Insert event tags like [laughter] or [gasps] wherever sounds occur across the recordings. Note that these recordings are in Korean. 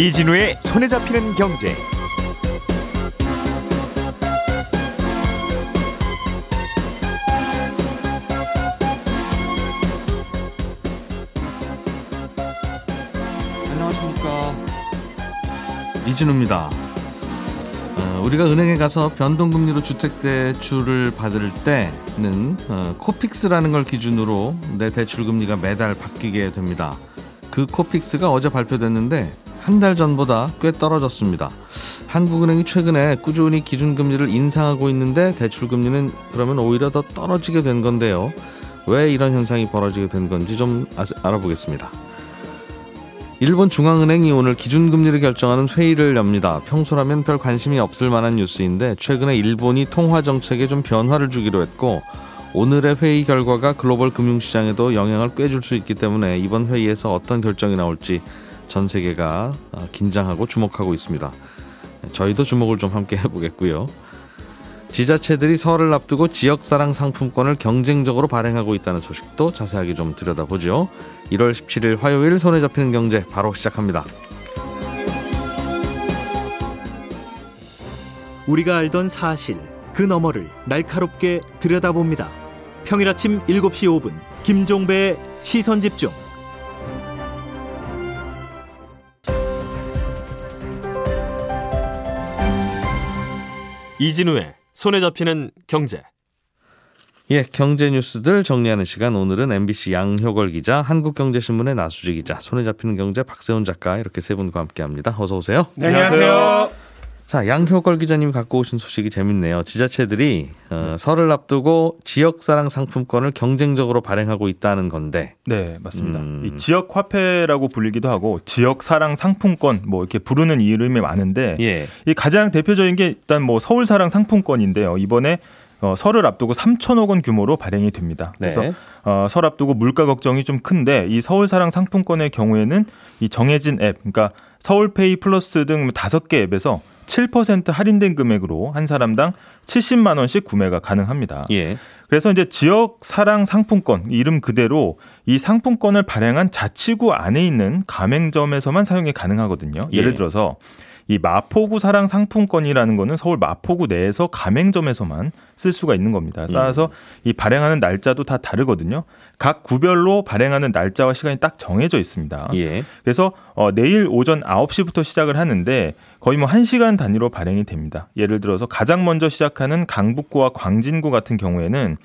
이진우의 손에 잡히는 경제. 안녕하십니까 이진우입니다. 어, 우리가 은행에 가서 변동금리로 주택대출을 받을 때는 어, 코픽스라는 걸 기준으로 내 대출금리가 매달 바뀌게 됩니다. 그 코픽스가 어제 발표됐는데 한 달 전보다 꽤 떨어졌습니다. 한국은행이 최근에 꾸준히 기준금리를 인상하고 있는데 대출금리는 그러면 오히려 더 떨어지게 된 건데요. 왜 이런 현상이 벌어지게 된 건지 좀 아- 알아보겠습니다. 일본 중앙은행이 오늘 기준금리를 결정하는 회의를 엽니다. 평소라면 별 관심이 없을 만한 뉴스인데 최근에 일본이 통화 정책에 좀 변화를 주기로 했고 오늘의 회의 결과가 글로벌 금융시장에도 영향을 꿰줄 수 있기 때문에 이번 회의에서 어떤 결정이 나올지 전 세계가 어, 긴장하고 주목하고 있습니다. 저희도 주목을 좀 함께 해보겠고요. 지자체들이 설을 앞두고 지역사랑 상품권을 경쟁적으로 발행하고 있다는 소식도 자세하게 좀 들여다보죠. 1월 17일 화요일 손에 잡히는 경제 바로 시작합니다. 우리가 알던 사실 그 너머를 날카롭게 들여다봅니다. 평일 아침 7시 5분 김종배의 시선 집중. 이진우의 손에 잡히는 경제. 예, 경제 뉴스들 정리하는 시간 오늘은 MBC 양효걸 기자, 한국경제신문의 나수지 기자, 손에 잡히는 경제 박세훈 작가 이렇게 세 분과 함께합니다. 어서 오세요. 네, 안녕하세요. 자, 양효걸 기자님이 갖고 오신 소식이 재밌네요. 지자체들이 어, 설을 앞두고 지역사랑 상품권을 경쟁적으로 발행하고 있다는 건데. 네, 맞습니다. 음. 이 지역 화폐라고 불리기도 하고 지역 사랑 상품권 뭐 이렇게 부르는 이름이 많은데 예. 이 가장 대표적인 게 일단 뭐 서울 사랑 상품권인데요. 이번에 어, 설을 앞두고 3천억 원 규모로 발행이 됩니다. 그래서 네. 어, 설 앞두고 물가 걱정이 좀 큰데 이 서울 사랑 상품권의 경우에는 이 정해진 앱, 그러니까 서울페이 플러스 등 다섯 개 앱에서 7% 할인된 금액으로 한 사람당 70만 원씩 구매가 가능합니다. 예. 그래서 이제 지역 사랑 상품권 이름 그대로 이 상품권을 발행한 자치구 안에 있는 가맹점에서만 사용이 가능하거든요. 예. 예를 들어서 이 마포구 사랑 상품권이라는 거는 서울 마포구 내에서 가맹점에서만 쓸 수가 있는 겁니다. 따라서 이 발행하는 날짜도 다 다르거든요. 각 구별로 발행하는 날짜와 시간이 딱 정해져 있습니다. 예. 그래서 어, 내일 오전 9시부터 시작을 하는데 거의 뭐 1시간 단위로 발행이 됩니다. 예를 들어서 가장 먼저 시작하는 강북구와 광진구 같은 경우에는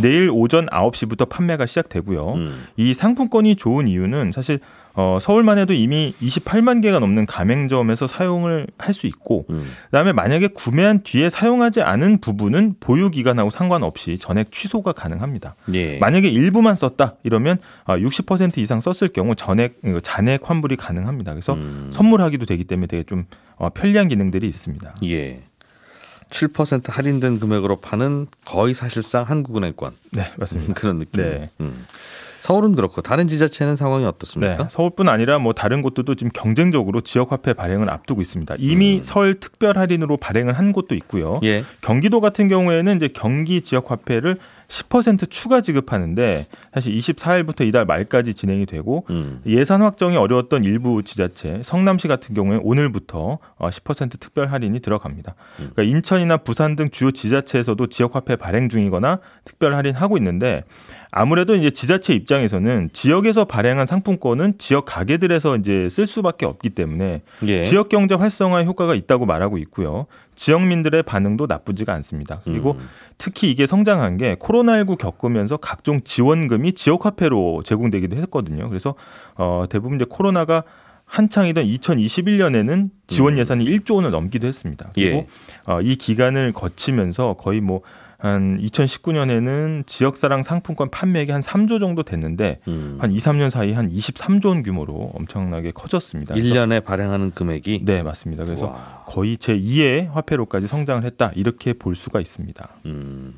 내일 오전 9시부터 판매가 시작되고요. 음. 이 상품권이 좋은 이유는 사실 어, 서울만 해도 이미 28만 개가 넘는 가맹점에서 사용을 할 수 있고 음. 그다음에 만약에 구매한 뒤에 사용하지 않은 부분은 보유 기간하고 상관없이 전액 취소가 가능합니다. 예. 만약에 일부만 썼다 이러면 아, 60% 이상 썼을 경우 전액 이거 잔액 환불이 가능합니다. 그래서 음. 선물하기도 되기 때문에 되게 좀 어, 편리한 기능들이 있습니다. 예. 7% 할인된 금액으로 파는 거의 사실상 한국은행권 네, 맞습니다. [laughs] 그런 느낌. 네. 음. 서울은 그렇고 다른 지자체는 상황이 어떻습니까? 네, 서울뿐 아니라 뭐 다른 곳들도 지금 경쟁적으로 지역 화폐 발행을 앞두고 있습니다. 이미 설 특별 할인으로 발행을 한 곳도 있고요. 예. 경기도 같은 경우에는 이제 경기 지역 화폐를 10% 추가 지급하는데 사실 24일부터 이달 말까지 진행이 되고 음. 예산 확정이 어려웠던 일부 지자체, 성남시 같은 경우에 오늘부터 어, 10% 특별 할인이 들어갑니다. 그러니까 인천이나 부산 등 주요 지자체에서도 지역 화폐 발행 중이거나 특별 할인하고 있는데 아무래도 이제 지자체 입장에서는 지역에서 발행한 상품권은 지역 가게들에서 이제 쓸 수밖에 없기 때문에 예. 지역 경제 활성화에 효과가 있다고 말하고 있고요. 지역민들의 반응도 나쁘지가 않습니다. 그리고 음. 특히 이게 성장한 게 코로나19 겪으면서 각종 지원금이 지역화폐로 제공되기도 했거든요. 그래서 어 대부분 이제 코로나가 한창이던 2021년에는 지원 예산이 1조 원을 넘기도 했습니다. 그리고 예. 어, 이 기간을 거치면서 거의 뭐 한 2019년에는 지역사랑 상품권 판매액이 한 3조 정도 됐는데 음. 한 2, 3년 사이 한 23조 원 규모로 엄청나게 커졌습니다. 그래서 1년에 발행하는 금액이 네, 맞습니다. 그래서 와. 거의 제2의 화폐로까지 성장을 했다. 이렇게 볼 수가 있습니다. 음.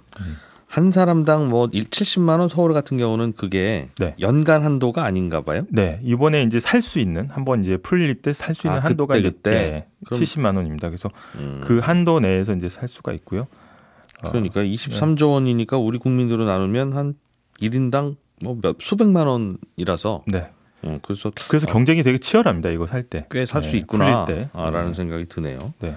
한 사람당 뭐 70만 원 서울 같은 경우는 그게 네. 연간 한도가 아닌가 봐요. 네, 이번에 이제 살 수 있는 한번 이제 풀릴 때 살 수 있는 아, 한도가 그때, 그때? 네, 그럼- 70만 원입니다. 그래서 음. 그 한도 내에서 이제 살 수가 있고요. 어, 그러니까 23조 원이니까 우리 국민으로 나누면 한 1인당 뭐 몇 수백만 원이라서 네. 어, 그래서 그래서 경쟁이 되게 치열합니다. 이거 살 때. 꽤 살수 네, 있구나. 풀릴 때. 아, 라는 네. 생각이 드네요. 네.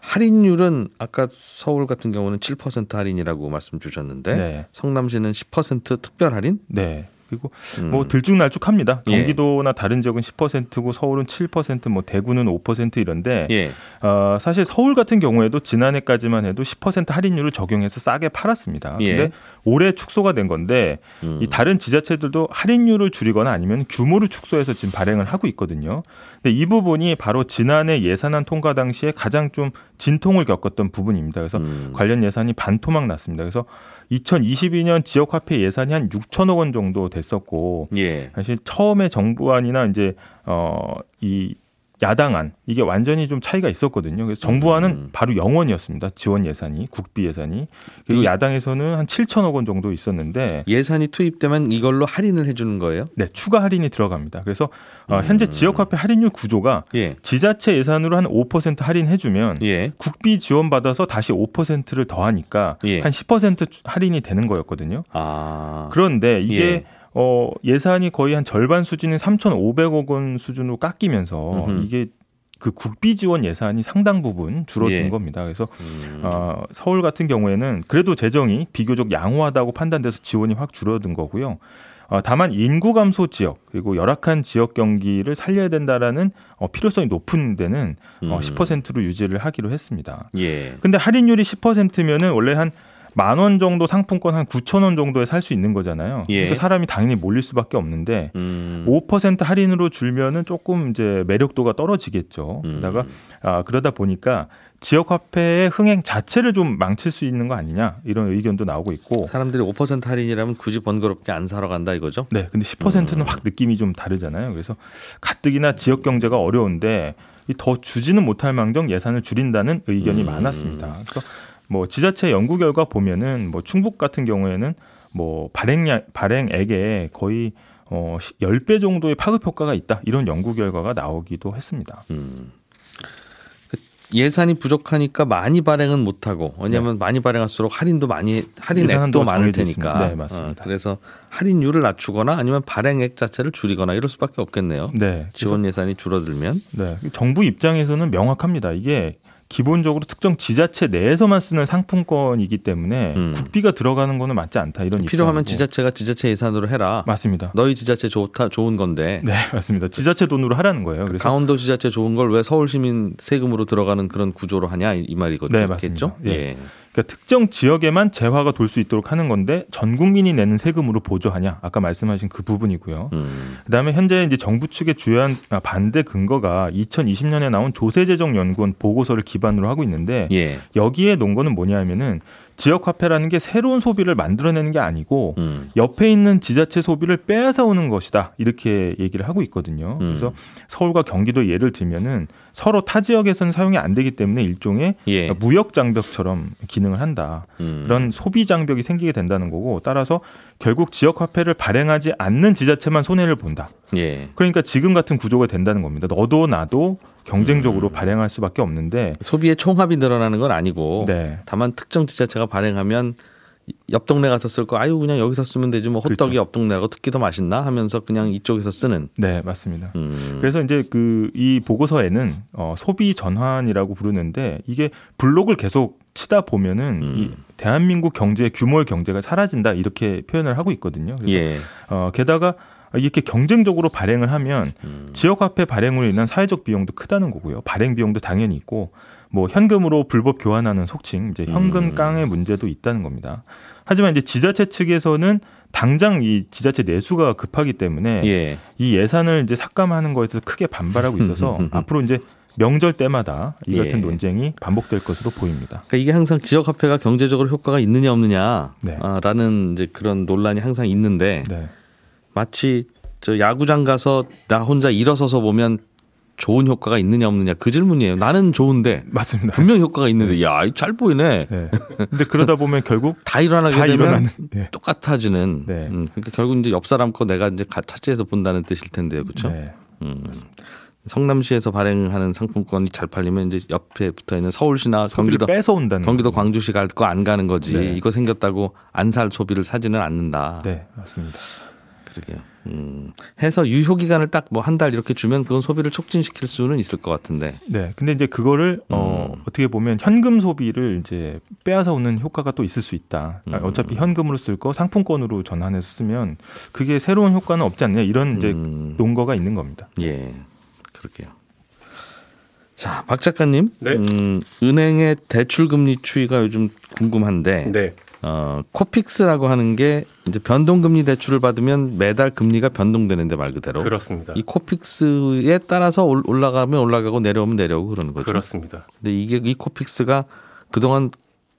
할인율은 아까 서울 같은 경우는 7% 할인이라고 말씀 주셨는데 네. 성남시는 10% 특별 할인? 네. 그리고 음. 뭐 들쭉날쭉합니다. 예. 경기도나 다른 지역은 10%고 서울은 7%, 뭐 대구는 5% 이런데 예. 어, 사실 서울 같은 경우에도 지난해까지만 해도 10% 할인율을 적용해서 싸게 팔았습니다. 예. 근데 올해 축소가 된 건데 음. 이 다른 지자체들도 할인율을 줄이거나 아니면 규모를 축소해서 지금 발행을 하고 있거든요. 근데 이 부분이 바로 지난해 예산안 통과 당시에 가장 좀 진통을 겪었던 부분입니다. 그래서 음. 관련 예산이 반토막 났습니다. 그래서 2022년 지역 화폐 예산이 한 6천억 원 정도 됐었고 예. 사실 처음에 정부안이나 이제 어이 야당안 이게 완전히 좀 차이가 있었거든요. 그래서 정부안은 음. 바로 0원이었습니다. 지원 예산이 국비 예산이 그리고 그- 야당에서는 한 7천억 원 정도 있었는데 예산이 투입되면 이걸로 할인을 해주는 거예요? 네 추가 할인이 들어갑니다. 그래서 어, 음. 현재 지역화폐 할인율 구조가 예. 지자체 예산으로 한 5% 할인해주면 예. 국비 지원 받아서 다시 5%를 더하니까 예. 한10% 할인이 되는 거였거든요. 아. 그런데 이게 예. 어, 예산이 거의 한 절반 수준인 3,500억 원 수준으로 깎이면서 음흠. 이게 그 국비 지원 예산이 상당 부분 줄어든 예. 겁니다. 그래서 음. 어, 서울 같은 경우에는 그래도 재정이 비교적 양호하다고 판단돼서 지원이 확 줄어든 거고요. 어, 다만 인구 감소 지역 그리고 열악한 지역 경기를 살려야 된다라는 어, 필요성이 높은 데는 어, 음. 10%로 유지를 하기로 했습니다. 예. 근데 할인율이 10%면은 원래 한 만 원 정도 상품권 한 9천 원 정도에 살 수 있는 거잖아요. 예. 그러니까 사람이 당연히 몰릴 수밖에 없는데 음. 5% 할인으로 줄면은 조금 이제 매력도가 떨어지겠죠. 음. 그러다가 아, 그러다 보니까 지역 화폐의 흥행 자체를 좀 망칠 수 있는 거 아니냐 이런 의견도 나오고 있고. 사람들이 5% 할인이라면 굳이 번거롭게 안 사러 간다 이거죠? 네, 근데 10%는 음. 확 느낌이 좀 다르잖아요. 그래서 가뜩이나 지역 경제가 어려운데 이더 주지는 못할 망정 예산을 줄인다는 의견이 음. 많았습니다. 그래서 뭐 지자체 연구 결과 보면은 뭐 충북 같은 경우에는 뭐 발행량 발행액에 거의 어 10배 정도의 파급 효과가 있다. 이런 연구 결과가 나오기도 했습니다. 음. 그 예산이 부족하니까 많이 발행은 못하고 왜냐하면 많이 발행할수록 할인도 많이 할인액도 네. 많을. 테니까 네, 맞습니다. 어, 그래서 할인율을 낮추거나 아니면 발행액 자체를 줄이거나 이럴 수밖에 없겠네요. 네. 지원 예산이 줄어들면 네. 정부 입장에서는 명확합니다. 이게 기본적으로 특정 지자체 내에서만 쓰는 상품권이기 때문에 음. 국비가 들어가는 거는 맞지 않다. 이런 필요하면 입장이고. 지자체가 지자체 예산으로 해라. 맞습니다. 너희 지자체 좋다 좋은 건데 네, 맞습니다. 지자체 돈으로 하라는 거예요. 그래서 강원도 지자체 좋은 걸 왜 서울 시민 세금으로 들어가는 그런 구조로 하냐 이, 이 말이거든요. 네, 맞습니다. 예. 예. 그러니까 특정 지역에만 재화가 돌 수 있도록 하는 건데 전 국민이 내는 세금으로 보조하냐? 아까 말씀하신 그 부분이고요. 음. 그다음에 현재 이제 정부 측의 주요한 아, 반대 근거가 2020년에 나온 조세재정연구원 보고서를 기반으로 하고 있는데 예. 여기에 논 거는 뭐냐면은 지역 화폐라는 게 새로운 소비를 만들어내는 게 아니고 음. 옆에 있는 지자체 소비를 빼앗아 오는 것이다 이렇게 얘기를 하고 있거든요. 음. 그래서 서울과 경기도 예를 들면은 서로 타 지역에서는 사용이 안 되기 때문에 일종의 예. 무역 장벽처럼 기능을 한다. 음. 그런 소비 장벽이 생기게 된다는 거고 따라서 결국 지역 화폐를 발행하지 않는 지자체만 손해를 본다. 예. 그러니까 지금 같은 구조가 된다는 겁니다. 너도 나도 음. 경쟁적으로 발행할 수밖에 없는데 소비의 총합이 늘어나는 건 아니고 네. 다만 특정 지자체가 발행하면 옆 동네 가서 쓸 거 아유 그냥 여기서 쓰면 되지 뭐 호떡이 그렇죠. 옆 동네라고 특기 더 맛있나 하면서 그냥 이쪽에서 쓰는 네, 맞습니다. 음. 그래서 이제 그 이 보고서에는 어, 소비 전환이라고 부르는데 이게 블록을 계속 치다 보면은 음. 이 대한민국 경제 규모의 경제가 사라진다 이렇게 표현을 하고 있거든요. 그래서 예. 어, 게다가 이렇게 경쟁적으로 발행을 하면 음. 지역화폐 발행으로 인한 사회적 비용도 크다는 거고요. 발행 비용도 당연히 있고 뭐 현금으로 불법 교환하는 속칭 이제 현금 음. 깡의 문제도 있다는 겁니다. 하지만 이제 지자체 측에서는 당장 이 지자체 내수가 급하기 때문에 예. 이 예산을 이제 삭감하는 거에 대해서 크게 반발하고 있어서 [laughs] 앞으로 이제 명절 때마다 이 같은 예. 논쟁이 반복될 것으로 보입니다. 그러니까 이게 항상 지역 화폐가 경제적으로 효과가 있느냐 없느냐라는 네. 이제 그런 논란이 항상 있는데 네. 마치 저 야구장 가서 나 혼자 일어서서 보면 좋은 효과가 있느냐 없느냐 그 질문이에요. 나는 좋은데 맞습니다. 분명 효과가 있는데 야, 이거 잘 보이네. 네. 근데 그러다 보면 [laughs] 결국 다 일어나게 다 되면 네. 똑같아지는. 네. 음, 그러니까 결국 이제 옆 사람 거 내가 이제 가- 차지해서 본다는 뜻일 텐데요, 그렇죠? 네. 음. 성남시에서 발행하는 상품권이 잘 팔리면 이제 옆에 붙어 있는 서울시나 경기도 뺏어온다는 경기도. 광주시 갈 거 안 가는 거지. 네. 이거 생겼다고 안 살 소비를 사지는 않는다. 네, 맞습니다. 그러게요. 음, 해서 유효 기간을 딱 뭐 한 달 이렇게 주면 그건 소비를 촉진시킬 수는 있을 것 같은데. 네. 근데 이제 그거를 어, 음. 어떻게 보면 현금 소비를 이제 빼앗아 오는 효과가 또 있을 수 있다. 아, 음. 어차피 현금으로 쓸 거 상품권으로 전환해서 쓰면 그게 새로운 효과는 없지 않냐 이런 이제 음, 논거가 있는 겁니다. 예, 그럴게요. 자, 박 작가님, 네. 음, 은행의 대출 금리 추이가 요즘 궁금한데, 네. 어, 코픽스라고 하는 게 이제 변동금리 대출을 받으면 매달 금리가 변동되는데 말 그대로 그렇습니다. 이 코픽스에 따라서 올- 올라가면 올라가고 내려오면 내려오고 그러는 거죠. 그렇습니다. 근데 이게 이 코픽스가 그동안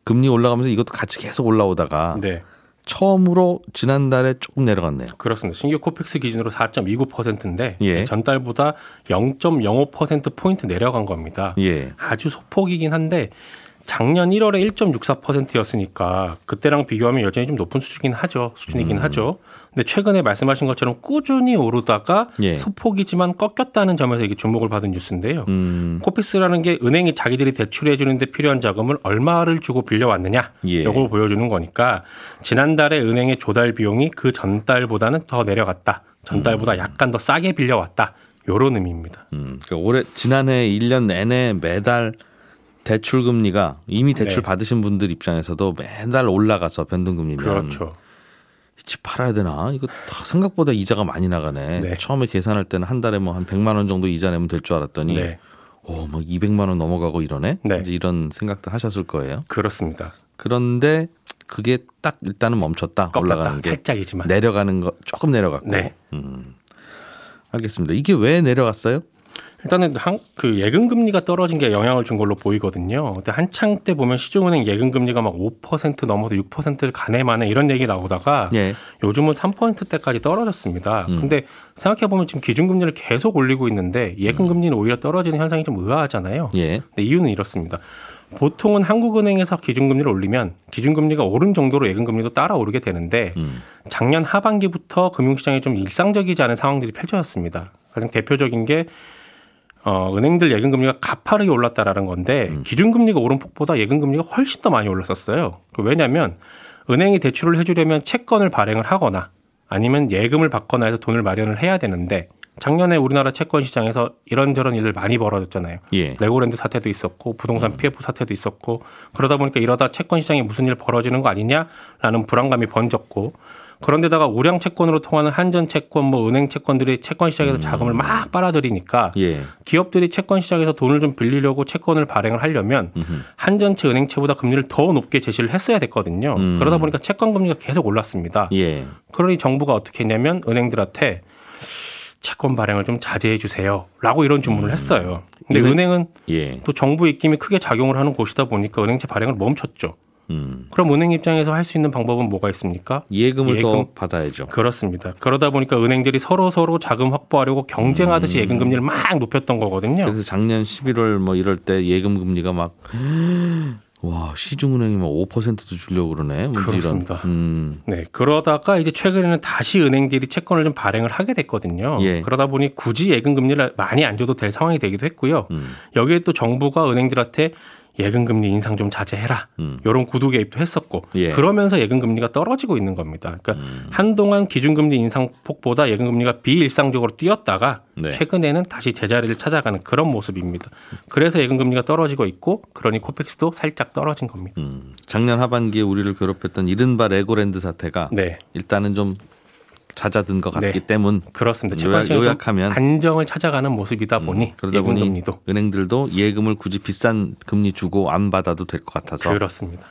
금리 올라가면서 이것도 같이 계속 올라오다가 네. 처음으로 지난달에 조금 내려갔네요. 그렇습니다. 신규 코픽스 기준으로 4.29%인데 예. 전달보다 0.05% 포인트 내려간 겁니다. 예. 아주 소폭이긴 한데 작년 1월에 1.64%였으니까 그때랑 비교하면 여전히 좀 높은 수준이긴 하죠. 수준이긴 음. 하죠. 근데 최근에 말씀하신 것처럼 꾸준히 오르다가 예. 소폭이지만 꺾였다는 점에서 이게 주목을 받은 뉴스인데요. 음. 코픽스라는 게 은행이 자기들이 대출해 주는데 필요한 자금을 얼마를 주고 빌려왔느냐 예. 요걸 보여주는 거니까 지난달에 은행의 조달 비용이 그 전달보다는 더 내려갔다. 전달보다 약간 더 싸게 빌려왔다. 요런 의미입니다. 음, 그러니까 올해 지난해 1년 내내 매달 대출 금리가 이미 대출 네. 받으신 분들 입장에서도 매달 올라가서 변동금리면 그렇죠. 집 팔아야 되나? 이거 다 생각보다 이자가 많이 나가네. 네. 처음에 계산할 때는 한 달에 뭐 한 100만 원 정도 이자 내면 될 줄 알았더니 네. 오, 막 200만 원 넘어가고 이러네. 네. 이제 이런 생각도 하셨을 거예요. 그렇습니다. 그런데 그게 딱 일단은 멈췄다. 꺾였다. 올라가는 게 살짝이지만. 내려가는 거 조금 내려갔고. 네. 음. 알겠습니다. 이게 왜 내려갔어요? 일단은 한, 그 예금 금리가 떨어진 게 영향을 준 걸로 보이거든요. 근데 한창 때 보면 시중은행 예금 금리가 막 5% 넘어서 6%를 가네 마네 이런 얘기 나오다가 예. 요즘은 3%대까지 떨어졌습니다. 음. 근데 생각해 보면 지금 기준 금리를 계속 올리고 있는데 예금 금리는 오히려 떨어지는 현상이 좀 의아하잖아요. 예. 근데 이유는 이렇습니다. 보통은 한국은행에서 기준금리를 올리면 기준금리가 오른 정도로 예금금리도 따라 오르게 되는데 음. 작년 하반기부터 금융시장이 좀 일상적이지 않은 상황들이 펼쳐졌습니다. 가장 대표적인 게 어, 은행들 예금 금리가 가파르게 올랐다라는 건데 음. 기준 금리가 오른 폭보다 예금 금리가 훨씬 더 많이 올랐었어요. 그 왜냐하면 은행이 대출을 해주려면 채권을 발행을 하거나 아니면 예금을 받거나 해서 돈을 마련을 해야 되는데 작년에 우리나라 채권 시장에서 이런저런 일을 많이 벌어졌잖아요. 예. 레고랜드 사태도 있었고 부동산 PF 사태도 있었고 그러다 보니까 이러다 채권 시장에 무슨 일 벌어지는 거 아니냐라는 불안감이 번졌고 그런데다가 우량 채권으로 통하는 한전 채권 뭐 은행 채권들이 채권 시장에서 자금을 막 빨아들이니까 예. 기업들이 채권 시장에서 돈을 좀 빌리려고 채권을 발행을 하려면 음흠. 한전채 은행채보다 금리를 더 높게 제시를 했어야 됐거든요. 음. 그러다 보니까 채권 금리가 계속 올랐습니다. 예. 그러니 정부가 어떻게 했냐면 은행들한테 채권 발행을 좀 자제해 주세요라고 이런 주문을 했어요. 근데 은행- 은행은 예. 또 정부 입김이 크게 작용을 하는 곳이다 보니까 은행채 발행을 멈췄죠. 음. 그럼 은행 입장에서 할 수 있는 방법은 뭐가 있습니까? 예금을 더 예금. 받아야죠. 그렇습니다. 그러다 보니까 은행들이 서로 서로 자금 확보하려고 경쟁하듯이 예금 금리를 막 높였던 거거든요. 그래서 작년 11월 뭐 이럴 때 예금 금리가 막 [gasps] 와, 시중은행이 막 5%도 주려고 그러네. 뭐 그렇습니다. 음. 네, 그러다가 이제 최근에는 다시 은행들이 채권을 좀 발행을 하게 됐거든요. 예. 그러다 보니 굳이 예금 금리를 많이 안 줘도 될 상황이 되기도 했고요. 음. 여기에 또 정부가 은행들한테 예금 금리 인상 좀 자제해라. 음. 이런 구두 개입도 했었고 예. 그러면서 예금 금리가 떨어지고 있는 겁니다. 그러니까 음. 한동안 기준 금리 인상 폭보다 예금 금리가 비일상적으로 뛰었다가 네. 최근에는 다시 제자리를 찾아가는 그런 모습입니다. 그래서 예금 금리가 떨어지고 있고 그러니 코펙스도 살짝 떨어진 겁니다. 음. 작년 하반기에 우리를 괴롭혔던 이른바 레고랜드 사태가 네. 일단은 좀 잦아든 것 같기 네. 때문 그렇습니다. 요약- 요약하면 안정을 찾아가는 모습이다 보니 음, 그러다 예금 보니 금리도 은행들도 예금을 굳이 비싼 금리 주고 안 받아도 될 것 같아서 그렇습니다.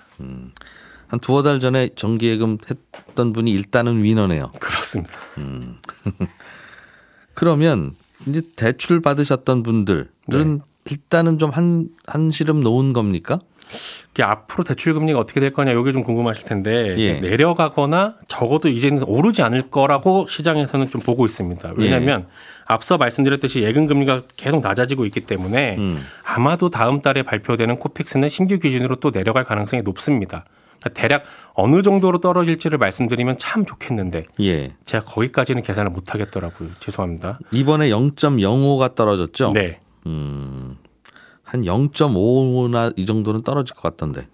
한 두어 달 전에 정기예금 했던 분이 일단은 위너네요. 그렇습니다. [laughs] 그러면 이제 대출 받으셨던 분들은 네. 일단은 좀 한 한 시름 놓은 겁니까? 이게 앞으로 대출 금리가 어떻게 될 거냐 이게 좀 궁금하실 텐데 예. 내려가거나 적어도 이제는 오르지 않을 거라고 시장에서는 좀 보고 있습니다. 왜냐하면 앞서 말씀드렸듯이 예금 금리가 계속 낮아지고 있기 때문에 음. 아마도 다음 달에 발표되는 코픽스는 신규 기준으로 또 내려갈 가능성이 높습니다. 그러니까 대략 어느 정도로 떨어질지를 말씀드리면 참 좋겠는데 예. 제가 거기까지는 계산을 못 하겠더라고요. 죄송합니다. 이번에 0.05가 떨어졌죠. 네. 음. 한 0.5나 이 정도는 떨어질 것 같던데.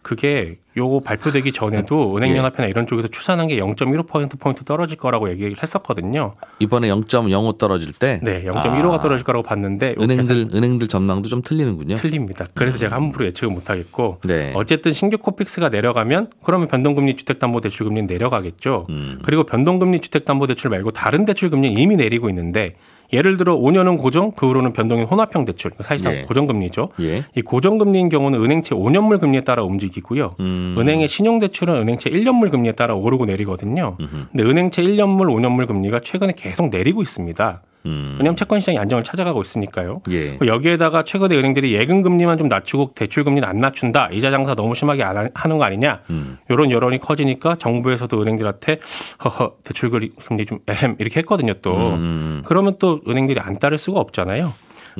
그게 요거 발표되기 전에도 예. 은행연합회나 이런 쪽에서 추산한 게 0.15% 포인트 떨어질 거라고 얘기를 했었거든요. 이번에 0.05 떨어질 때 네, 0.15가 아, 떨어질 거라고 봤는데 요 은행들 은행들 전망도 좀 틀리는군요. 틀립니다. 그래서 제가 함부로 예측을 못 하겠고 네. 어쨌든 신규 코픽스가 내려가면 그러면 변동금리 주택담보대출금리는 내려가겠죠. 음. 그리고 변동금리 주택담보대출 말고 다른 대출금리는 이미 내리고 있는데 예를 들어 5년은 고정, 그 후로는 변동인 혼합형 대출, 사실상 예. 고정금리죠. 예. 이 고정금리인 경우는 은행채 5년물 금리에 따라 움직이고요. 음. 은행의 신용대출은 은행채 1년물 금리에 따라 오르고 내리거든요. 근데 은행채 1년물, 5년물 금리가 최근에 계속 내리고 있습니다. 음. 왜냐하면 채권 시장이 안정을 찾아가고 있으니까요. 예. 여기에다가 최근에 은행들이 예금 금리만 좀 낮추고 대출 금리는 안 낮춘다. 이자 장사 너무 심하게 안 하- 하는 거 아니냐. 음. 이런 여론이 커지니까 정부에서도 은행들한테 허허 대출 금리 좀 에헴 이렇게 했거든요. 또 음. 그러면 또 은행들이 안 따를 수가 없잖아요.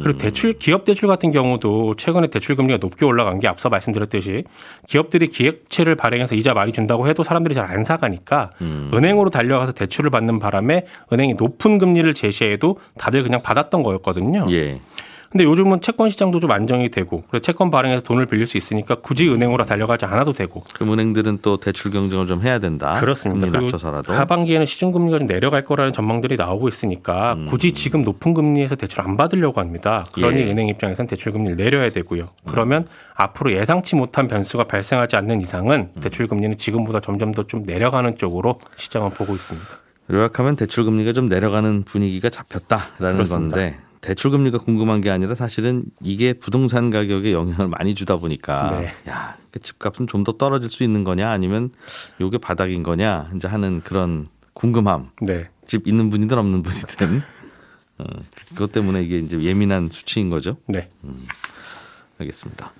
그리고 대출 기업 대출 같은 경우도 최근에 대출 금리가 높게 올라간 게 앞서 말씀드렸듯이 기업들이 기획채를 발행해서 이자 많이 준다고 해도 사람들이 잘 안 사가니까 음. 은행으로 달려가서 대출을 받는 바람에 은행이 높은 금리를 제시해도 다들 그냥 받았던 거였거든요. 예. 근데 요즘은 채권 시장도 좀 안정이 되고 그래서 채권 발행해서 돈을 빌릴 수 있으니까 굳이 은행으로 달려가지 않아도 되고 그럼 은행들은 또 대출 경쟁을 좀 해야 된다. 그렇습니다. 금리 낮춰서라도. 하반기에는 시중 금리가 좀 내려갈 거라는 전망들이 나오고 있으니까 음. 굳이 지금 높은 금리에서 대출 안 받으려고 합니다. 그러니 예. 음. 은행 입장에서는 대출 금리를 내려야 되고요. 그러면 앞으로 예상치 못한 변수가 발생하지 않는 이상은 음. 대출 금리는 지금보다 점점 더 좀 내려가는 쪽으로 시장은 보고 있습니다. 요약하면 대출 금리가 좀 내려가는 분위기가 잡혔다라는 그렇습니다. 건데 대출 금리가 궁금한 게 아니라 사실은 이게 부동산 가격에 영향을 많이 주다 보니까 네. 야, 그 집값은 좀 더 떨어질 수 있는 거냐 아니면 요게 바닥인 거냐 이제 하는 그런 궁금함. 네. 집 있는 분이든 없는 분이든 [laughs] 어, 그것 때문에 이게 이제 예민한 수치인 거죠. 네. 알겠습니다.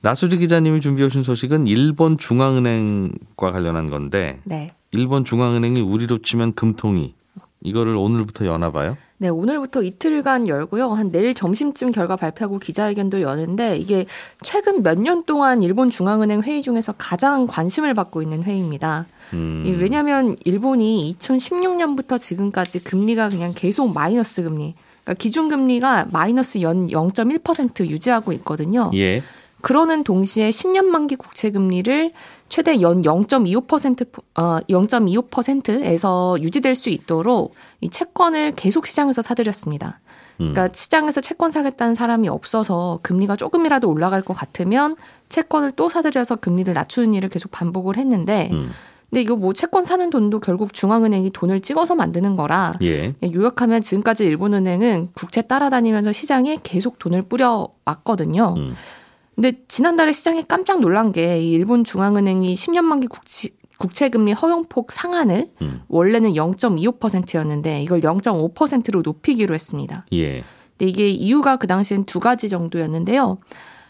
나수지 기자님이 준비해 오신 소식은 일본 중앙은행과 관련한 건데 네. 일본 중앙은행이 우리로 치면 금통위 이거를 오늘부터 여나 봐요. 네, 오늘부터 이틀간 열고요. 한 내일 점심쯤 결과 발표하고 기자회견도 여는데 이게 최근 몇 년 동안 일본 중앙은행 회의 중에서 가장 관심을 받고 있는 회의입니다. 음, 이 왜냐하면 일본이 2016년부터 지금까지 금리가 그냥 계속 마이너스 금리, 그러니까 기준 금리가 마이너스 연 0.1% 유지하고 있거든요. 예. 그러는 동시에 10년 만기 국채 금리를 최대 연 0.25%어 0.25%에서 유지될 수 있도록 이 채권을 계속 시장에서 사들였습니다. 음. 그러니까 시장에서 채권 사겠다는 사람이 없어서 금리가 조금이라도 올라갈 것 같으면 채권을 또 사들여서 금리를 낮추는 일을 계속 반복을 했는데 음. 근데 이거 뭐 채권 사는 돈도 결국 중앙은행이 돈을 찍어서 만드는 거라 예. 그냥 요약하면 지금까지 일본은행은 국채 따라다니면서 시장에 계속 돈을 뿌려 왔거든요. 음. 근데 지난달에 시장이 깜짝 놀란 게이 일본 중앙은행이 10년 만기 국채, 국채 금리 허용폭 상한을 음. 원래는 0.25%였는데 이걸 0.5%로 높이기로 했습니다. 예. 근데 이게 이유가 그 당시엔 두 가지 정도였는데요.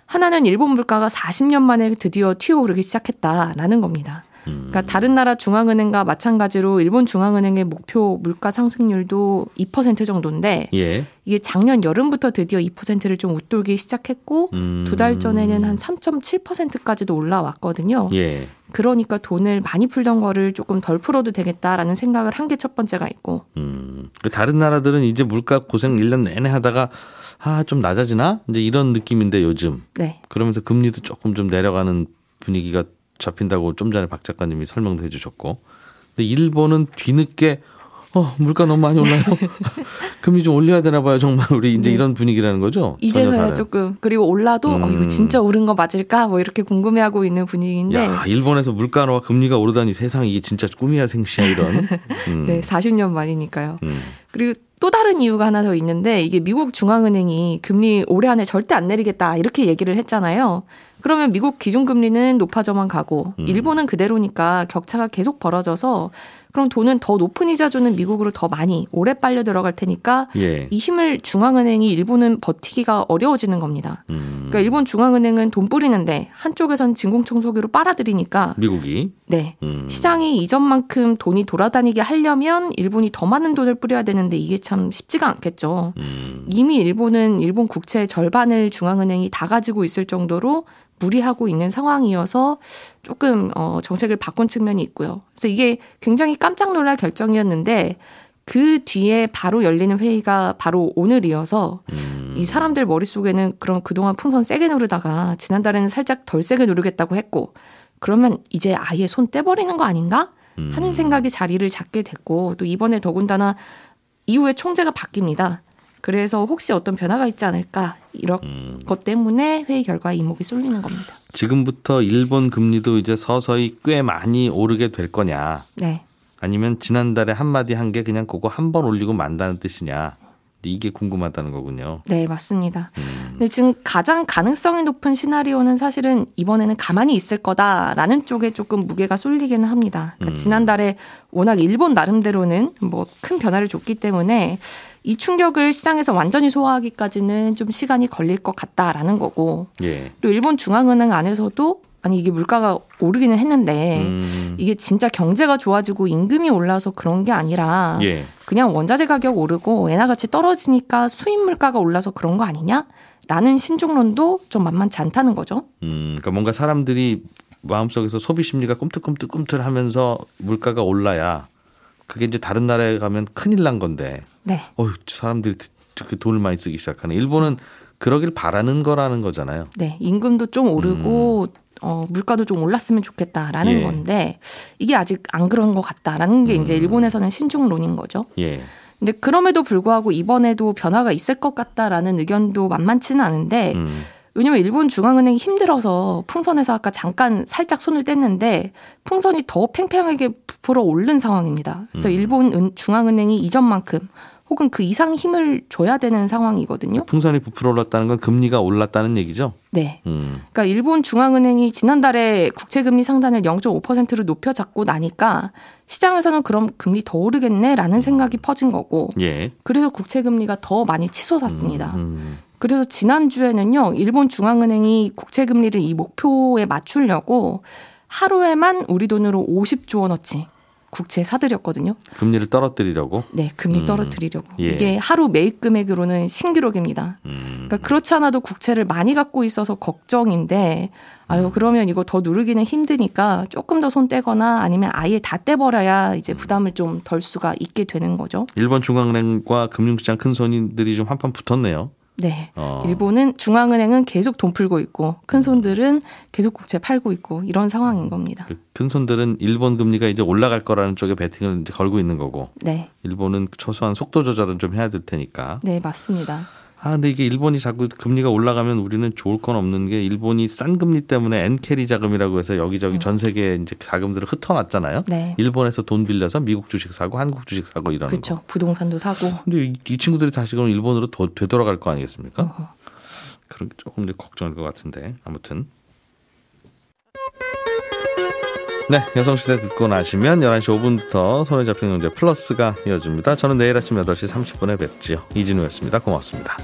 하나는 일본 물가가 40년 만에 드디어 튀어오르기 시작했다라는 겁니다. 음. 그러니까 다른 나라 중앙은행과 마찬가지로 일본 중앙은행의 목표 물가 상승률도 2% 정도인데 예. 이게 작년 여름부터 드디어 2%를 좀 웃돌기 시작했고 음. 두달 전에는 한 3.7%까지도 올라왔거든요. 예. 그러니까 돈을 많이 풀던 거를 조금 덜 풀어도 되겠다라는 생각을 한 게 첫 번째가 있고 음. 그 다른 나라들은 이제 물가 고생 1년 내내 하다가 아, 좀 낮아지나? 이제 이런 느낌인데 요즘. 네. 그러면서 금리도 조금 좀 내려가는 분위기가 잡힌다고 좀 전에 박 작가님이 설명도 해 주셨고. 근데 일본은 뒤늦게 어, 물가 너무 많이 올라요. [laughs] 금리 좀 올려야 되나 봐요. 정말 우리 이제 네. 이런 분위기라는 거죠. 이제서야. 조금 그리고 올라도 어, 음. 이거 진짜 오른 거 맞을까 뭐 이렇게 궁금해하고 있는 분위기인데 야, 일본에서 물가와 금리가 오르다니 세상 이게 진짜 꿈이야 생시야 이런. [laughs] 음. 네 40년 만이니까요. 음. 그리고 또 다른 이유가 하나 더 있는데 이게 미국 중앙은행이 금리 올해 안에 절대 안 내리겠다 이렇게 얘기를 했잖아요. 그러면 미국 기준금리는 높아져만 가고 음. 일본은 그대로니까 격차가 계속 벌어져서 그럼 돈은 더 높은 이자 주는 미국으로 더 많이 오래 빨려 들어갈 테니까 예. 이 힘을 중앙은행이 일본은 버티기가 어려워지는 겁니다. 음. 그러니까 일본 중앙은행은 돈 뿌리는데 한쪽에선 진공청소기로 빨아들이니까 미국이 네. 음. 시장이 이전만큼 돈이 돌아다니게 하려면 일본이 더 많은 돈을 뿌려야 되는데 이게 참 쉽지가 않겠죠. 음. 이미 일본은 일본 국채의 절반을 중앙은행이 다 가지고 있을 정도로 무리하고 있는 상황이어서 조금 어 정책을 바꾼 측면이 있고요. 그래서 이게 굉장히 깜짝 놀랄 결정이었는데 그 뒤에 바로 열리는 회의가 바로 오늘이어서 음. 음. 이 사람들 머릿속에는 그럼 그동안 풍선 세게 누르다가 지난달에는 살짝 덜 세게 누르겠다고 했고 그러면 이제 아예 손 떼버리는 거 아닌가? 음. 하는 생각이 자리를 잡게 됐고 또 이번에 더군다나 이후에 총재가 바뀝니다. 그래서 혹시 어떤 변화가 있지 않을까 이런 음. 것 때문에 회의 결과에 이목이 쏠리는 겁니다. 지금부터 일본 금리도 이제 서서히 꽤 많이 오르게 될 거냐? 네. 아니면 지난달에 한마디 한 게 그냥 그거 한 번 올리고 만다는 뜻이냐? 이게 궁금하다는 거군요. 네, 맞습니다. 음. 근데 지금 가장 가능성이 높은 시나리오는 사실은 이번에는 가만히 있을 거다라는 쪽에 조금 무게가 쏠리기는 합니다. 그러니까 음. 지난달에 워낙 일본 나름대로는 뭐 큰 변화를 줬기 때문에 이 충격을 시장에서 완전히 소화하기까지는 좀 시간이 걸릴 것 같다라는 거고 예. 또 일본 중앙은행 안에서도 아니 이게 물가가 오르기는 했는데 음. 이게 진짜 경제가 좋아지고 임금이 올라서 그런 게 아니라 예. 그냥 원자재 가격 오르고 엔화 가치 떨어지니까 수입 물가가 올라서 그런 거 아니냐? 라는 신중론도 좀 만만치 않다는 거죠. 음, 그러니까 뭔가 사람들이 마음속에서 소비 심리가 꿈틀꿈틀꿈틀하면서 물가가 올라야 그게 이제 다른 나라에 가면 큰일 난 건데. 네. 어휴, 사람들이 그렇게 돈을 많이 쓰기 시작하네. 일본은 그러길 바라는 거라는 거잖아요. 네. 임금도 좀 오르고 어, 물가도 좀 올랐으면 좋겠다라는 음. 예. 건데 이게 아직 안 그런 것 같다라는 게 이제 음. 일본에서는 신중론인 거죠. 예. 근데 그럼에도 불구하고 이번에도 변화가 있을 것 같다라는 의견도 만만치는 않은데 음. 왜냐면 일본 중앙은행이 힘들어서 풍선에서 아까 잠깐 살짝 손을 뗐는데 풍선이 더 팽팽하게 부풀어 오른 상황입니다. 그래서 음. 일본 은- 중앙은행이 이전만큼 혹은 그 이상 힘을 줘야 되는 상황이거든요. 풍선이 부풀어 올랐다는 건 금리가 올랐다는 얘기죠. 네. 음. 그러니까 일본 중앙은행이 지난달에 국채금리 상단을 0.5%로 높여 잡고 나니까 시장에서는 그럼 금리 더 오르겠네라는 생각이 퍼진 거고 예. 그래서 국채금리가 더 많이 치솟았습니다. 음. 그래서 지난주에는요, 일본 중앙은행이 국채금리를 이 목표에 맞추려고 하루에만 우리 돈으로 50조 원어치 국채 사들였거든요. 금리를 떨어뜨리려고. 네, 금리 음, 떨어뜨리려고. 예. 이게 하루 매입 금액으로는 신기록입니다. 음. 그러니까 그렇지 않아도 국채를 많이 갖고 있어서 걱정인데, 아유, 그러면 이거 더 누르기는 힘드니까 조금 더 손 떼거나 아니면 아예 다 떼버려야 이제 부담을 좀 덜 수가 있게 되는 거죠. 일본 중앙은행과 금융시장 큰 손님들이 좀 한판 붙었네요. 네. 어. 일본은 중앙은행은 계속 돈 풀고 있고 큰 손들은 계속 국채 팔고 있고 이런 상황인 겁니다. 그큰 손들은 일본 금리가 이제 올라갈 거라는 쪽에 베팅을 이제 걸고 있는 거고 네. 일본은 최소한 속도 조절은 좀 해야 될 테니까. 네, 맞습니다. 아 근데 이게 일본이 자꾸 금리가 올라가면 우리는 좋을 건 없는 게 일본이 싼 금리 때문에 엔캐리 자금이라고 해서 여기저기 전 세계에 이제 자금들을 흩어놨잖아요. 음. 네. 일본에서 돈 빌려서 미국 주식 사고 한국 주식 사고 거. 그렇죠. 부동산도 사고. 근데 이, 이 친구들이 다시 그럼 일본으로 도, 되돌아갈 거 아니겠습니까? 어허. 그런 게 조금 이제 걱정일 것 같은데 아무튼 네 여성시대 듣고 나시면 11시 5분부터 손에 잡히는 경제 플러스가 이어집니다. 저는 내일 아침 8시 30분에 뵙지요. 이진우였습니다. 고맙습니다.